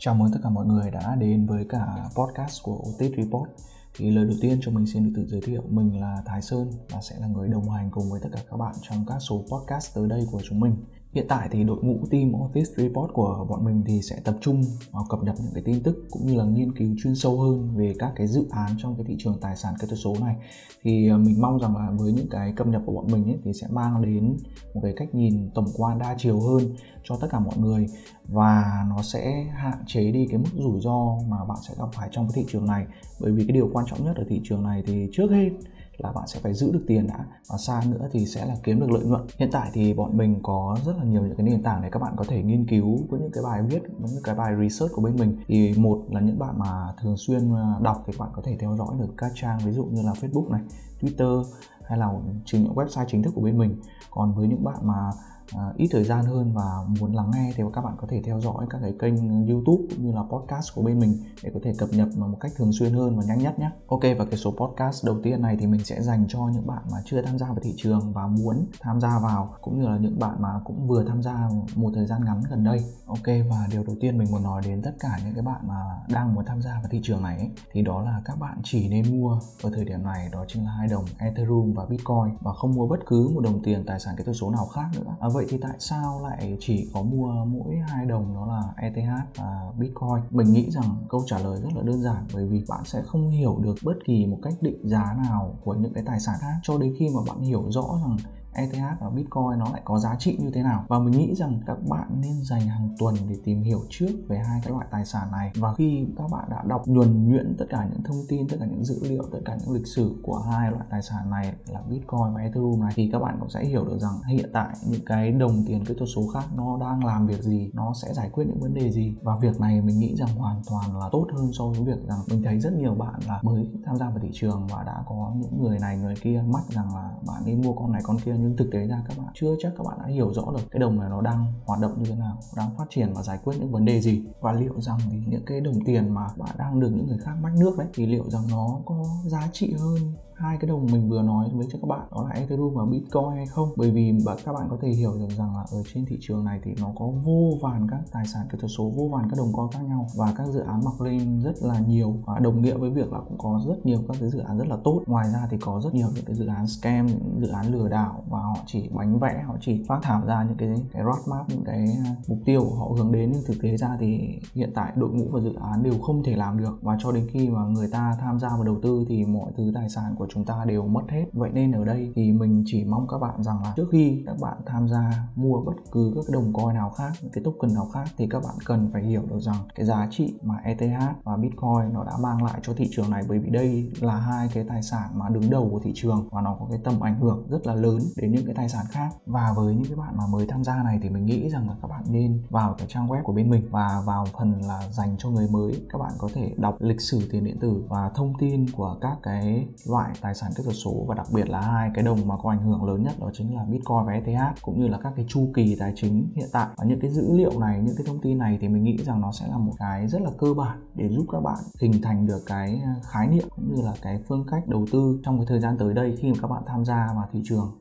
Chào mừng tất cả mọi người đã đến với cả podcast của Otis Report. Thì lời đầu tiên cho mình xin được tự giới thiệu, mình là Thái Sơn và sẽ là người đồng hành cùng với tất cả các bạn trong các số podcast tới đây của chúng mình. Hiện tại thì đội ngũ team Office Report của bọn mình thì sẽ tập trung vào cập nhật những cái tin tức cũng như là nghiên cứu chuyên sâu hơn về các cái dự án trong cái thị trường tài sản kỹ thuật số này. Thì à, mình mong rằng là với những cái cập nhật của bọn mình ấy, thì sẽ mang đến một cái cách nhìn tổng quan đa chiều hơn cho tất cả mọi người và nó sẽ hạn chế đi cái mức rủi ro mà bạn sẽ gặp phải trong cái thị trường này. Bởi vì cái điều quan trọng nhất ở thị trường này thì trước hết là bạn sẽ phải giữ được tiền đã. Và xa nữa thì sẽ là kiếm được lợi nhuận. Hiện tại thì bọn mình có rất là nhiều những cái nền tảng để các bạn có thể nghiên cứu với những cái bài viết những cái bài research của bên mình. Thì một là những bạn mà thường xuyên à, đọc thì các bạn có thể theo dõi được các trang ví dụ như là facebook này, twitter hay là chính website chính thức của bên mình. Còn với những bạn mà À, ít thời gian hơn và muốn lắng nghe thì các bạn có thể theo dõi các cái kênh YouTube cũng như là podcast của bên mình để có thể cập nhật một cách thường xuyên hơn và nhanh nhất nhé. Ok và cái số podcast đầu tiên này thì mình sẽ dành cho những bạn mà chưa tham gia vào thị trường và muốn tham gia vào cũng như là những bạn mà cũng vừa tham gia một thời gian ngắn gần đây. Ok và điều đầu tiên mình muốn nói đến tất cả những cái bạn mà đang muốn tham gia vào thị trường này ấy, thì đó là các bạn chỉ nên mua ở thời điểm này đó chính là hai đồng Ethereum và Bitcoin và không mua bất cứ một đồng tiền tài sản kỹ thuật số nào khác nữa. À, vâng, vậy thì tại sao lại chỉ có mua mỗi hai đồng đó là ETH và Bitcoin? Mình nghĩ rằng câu trả lời rất là đơn giản, bởi vì bạn sẽ không hiểu được bất kỳ một cách định giá nào của những cái tài sản khác cho đến khi mà bạn hiểu rõ rằng ETH và Bitcoin nó lại có giá trị như thế nào và mình nghĩ rằng các bạn nên dành hàng tuần để tìm hiểu trước về hai cái loại tài sản này và khi các bạn đã đọc nhuần nhuyễn tất cả những thông tin, tất cả những dữ liệu, tất cả những lịch sử của hai loại tài sản này là Bitcoin và Ethereum này, thì các bạn cũng sẽ hiểu được rằng hiện tại những cái đồng tiền kỹ thuật số khác nó đang làm việc gì, nó sẽ giải quyết những vấn đề gì? Và việc này mình nghĩ rằng hoàn toàn là tốt hơn so với việc rằng mình thấy rất nhiều bạn là mới tham gia vào thị trường và đã có những người này, người kia mắt rằng là bạn đi mua con này, con kia. Nhưng thực tế ra các bạn, chưa chắc các bạn đã hiểu rõ được cái đồng này nó đang hoạt động như thế nào, đang phát triển và giải quyết những vấn đề gì. Và liệu rằng thì những cái đồng tiền mà bạn đang được những người khác mách nước đấy, thì liệu rằng nó có giá trị hơn hai cái đồng mình vừa nói với cho các bạn, đó là Ethereum và Bitcoin hay không? Bởi vì các bạn có thể hiểu được rằng là ở trên thị trường này thì nó có vô vàn các tài sản kỹ thuật số vô vàn các đồng coin khác nhau và các dự án mọc lên rất là nhiều. Và đồng nghĩa với việc là cũng có rất nhiều các cái dự án rất là tốt. Ngoài ra thì có rất nhiều những cái dự án scam, những dự án lừa đảo và họ chỉ bánh vẽ, họ chỉ phát thảo ra những cái cái roadmap, những cái à, mục tiêu của họ hướng đến. Nhưng thực tế ra thì hiện tại đội ngũ và dự án đều không thể làm được. Và cho đến khi mà người ta tham gia vào đầu tư thì mọi thứ tài sản của chúng ta đều mất hết. Vậy nên ở đây thì mình chỉ mong các bạn rằng là trước khi các bạn tham gia mua bất cứ các đồng coin nào khác, những cái token nào khác thì các bạn cần phải hiểu được rằng cái giá trị mà ETH và Bitcoin nó đã mang lại cho thị trường này. Bởi vì đây là hai cái tài sản mà đứng đầu của thị trường và nó có cái tầm ảnh hưởng rất là lớn đến những cái tài sản khác. Và với những cái bạn mà mới tham gia này thì mình nghĩ rằng là các bạn nên vào cái trang web của bên mình và vào phần là dành cho người mới. Các bạn có thể đọc lịch sử tiền điện tử và thông tin của các cái loại tài sản kỹ thuật số và đặc biệt là hai cái đồng mà có ảnh hưởng lớn nhất đó chính là Bitcoin và ETH cũng như là các cái chu kỳ tài chính hiện tại. Và những cái dữ liệu này, những cái thông tin này thì mình nghĩ rằng nó sẽ là một cái rất là cơ bản để giúp các bạn hình thành được cái à, khái niệm cũng như là cái phương cách đầu tư trong cái thời gian tới đây khi mà các bạn tham gia vào thị trường.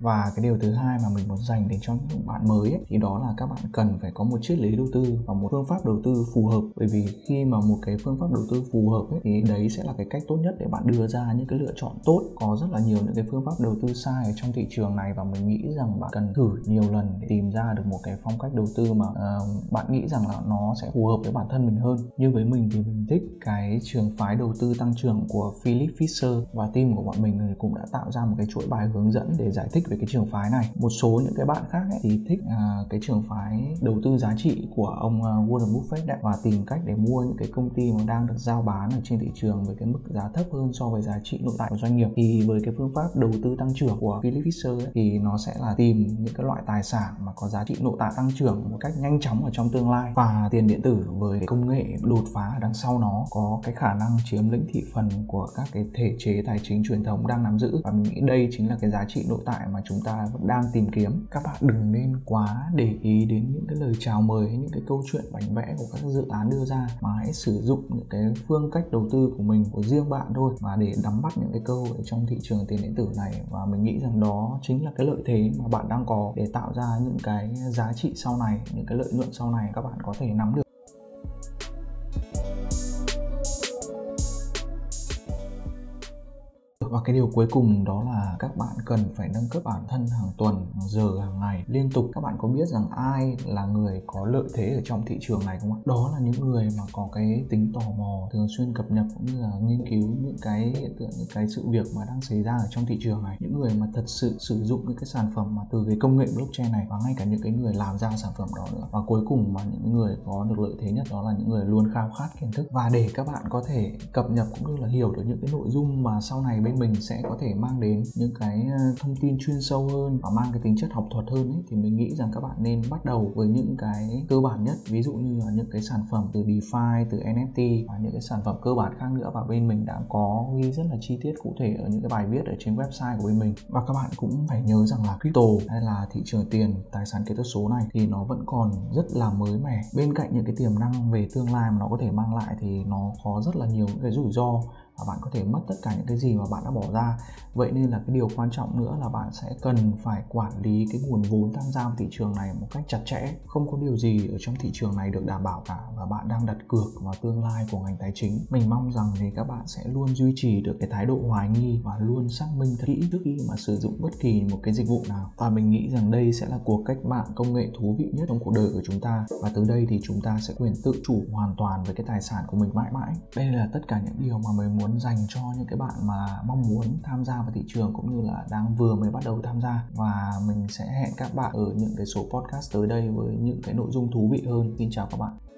Và cái điều thứ hai mà mình muốn dành đến cho những bạn mới ấy, thì đó là các bạn cần phải có một triết lý đầu tư và một phương pháp đầu tư phù hợp. Bởi vì khi mà một cái phương pháp đầu tư phù hợp ấy, thì đấy sẽ là cái cách tốt nhất để bạn đưa ra những cái lựa chọn tốt. Có rất là nhiều những cái phương pháp đầu tư sai ở trong thị trường này và mình nghĩ rằng bạn cần thử nhiều lần để tìm ra được một cái phong cách đầu tư mà uh, bạn nghĩ rằng là nó sẽ phù hợp với bản thân mình hơn. Như với mình thì mình thích cái trường phái đầu tư tăng trưởng của Philip Fisher và team của bọn mình cũng đã tạo ra một cái chuỗi bài hướng dẫn để giải thích về cái trường phái này. Một số những cái bạn khác ấy thì thích à, cái trường phái đầu tư giá trị của ông uh, Warren Buffett đấy và tìm cách để mua những cái công ty mà đang được giao bán ở trên thị trường với cái mức giá thấp hơn so với giá trị nội tại của doanh nghiệp. Thì với cái phương pháp đầu tư tăng trưởng của Philip Fisher ấy, thì nó sẽ là tìm những cái loại tài sản mà có giá trị nội tại tăng trưởng một cách nhanh chóng ở trong tương lai. Và tiền điện tử với công nghệ đột phá đằng sau nó có cái khả năng chiếm lĩnh thị phần của các cái thể chế tài chính truyền thống đang nắm giữ. Và mình nghĩ đây chính là cái giá trị nội tại mà mà chúng ta vẫn đang tìm kiếm. Các bạn đừng nên quá để ý đến những cái lời chào mời hay những cái câu chuyện bánh vẽ của các dự án đưa ra, mà hãy sử dụng những cái phương cách đầu tư của mình, của riêng bạn thôi, và để nắm bắt những cái cơ hội trong thị trường tiền điện tử này. Và mình nghĩ rằng đó chính là cái lợi thế mà bạn đang có để tạo ra những cái giá trị sau này, những cái lợi nhuận sau này các bạn có thể nắm được. Và cái điều cuối cùng đó là các bạn cần phải nâng cấp bản thân hàng tuần, hàng giờ, hàng ngày liên tục. Các bạn có biết rằng ai là người có lợi thế ở trong thị trường này không ạ? Đó là những người mà có cái tính tò mò thường xuyên cập nhật cũng như là nghiên cứu những cái hiện tượng, những cái sự việc mà đang xảy ra ở trong thị trường này. Những người mà thật sự sử dụng những cái sản phẩm mà từ cái công nghệ blockchain này và ngay cả những cái người làm ra sản phẩm đó nữa. Và cuối cùng mà những người có được lợi thế nhất đó là những người luôn khao khát kiến thức. Và để các bạn có thể cập nhật cũng như là hiểu được những cái nội dung mà sau này bên mình sẽ có thể mang đến những cái ờ, thông tin chuyên sâu hơn và mang cái tính chất học thuật hơn ấy, thì mình nghĩ rằng các bạn nên bắt đầu với những cái cơ bản nhất. Ví dụ như là những cái sản phẩm từ DeFi từ NFT và những cái sản phẩm cơ bản khác nữa. Và bên mình đã có ghi rất là chi tiết cụ thể ở những cái bài viết ở trên website của bên mình. Và các bạn cũng phải nhớ rằng là crypto hay là thị trường tiền tài sản kỹ thuật số này thì nó vẫn còn rất là mới mẻ. Bên cạnh những cái tiềm năng về tương lai mà nó có thể mang lại thì nó có rất là nhiều những cái rủi ro và bạn có thể mất tất cả những cái gì mà bạn đã bỏ ra. Vậy nên là cái điều quan trọng nữa là bạn sẽ cần phải quản lý cái nguồn vốn tham gia vào thị trường này một cách chặt chẽ. Không có điều gì ở trong thị trường này được đảm bảo cả và bạn đang đặt cược vào tương lai của ngành tài chính. Mình mong rằng thì các bạn sẽ luôn duy trì được cái thái độ hoài nghi và luôn xác minh thật kỹ trước khi mà sử dụng bất kỳ một cái dịch vụ nào. Và mình nghĩ rằng đây sẽ là cuộc cách mạng công nghệ thú vị nhất trong cuộc đời của chúng ta. Và từ đây thì chúng ta sẽ quyền tự chủ hoàn toàn với cái tài sản của mình mãi mãi. Đây là tất cả những điều mà mình muốn muốn dành cho những cái bạn mà mong muốn tham gia vào thị trường cũng như là đang vừa mới bắt đầu tham gia. Và mình sẽ hẹn các bạn ở những cái số podcast tới đây với những cái nội dung thú vị hơn. Xin chào các bạn.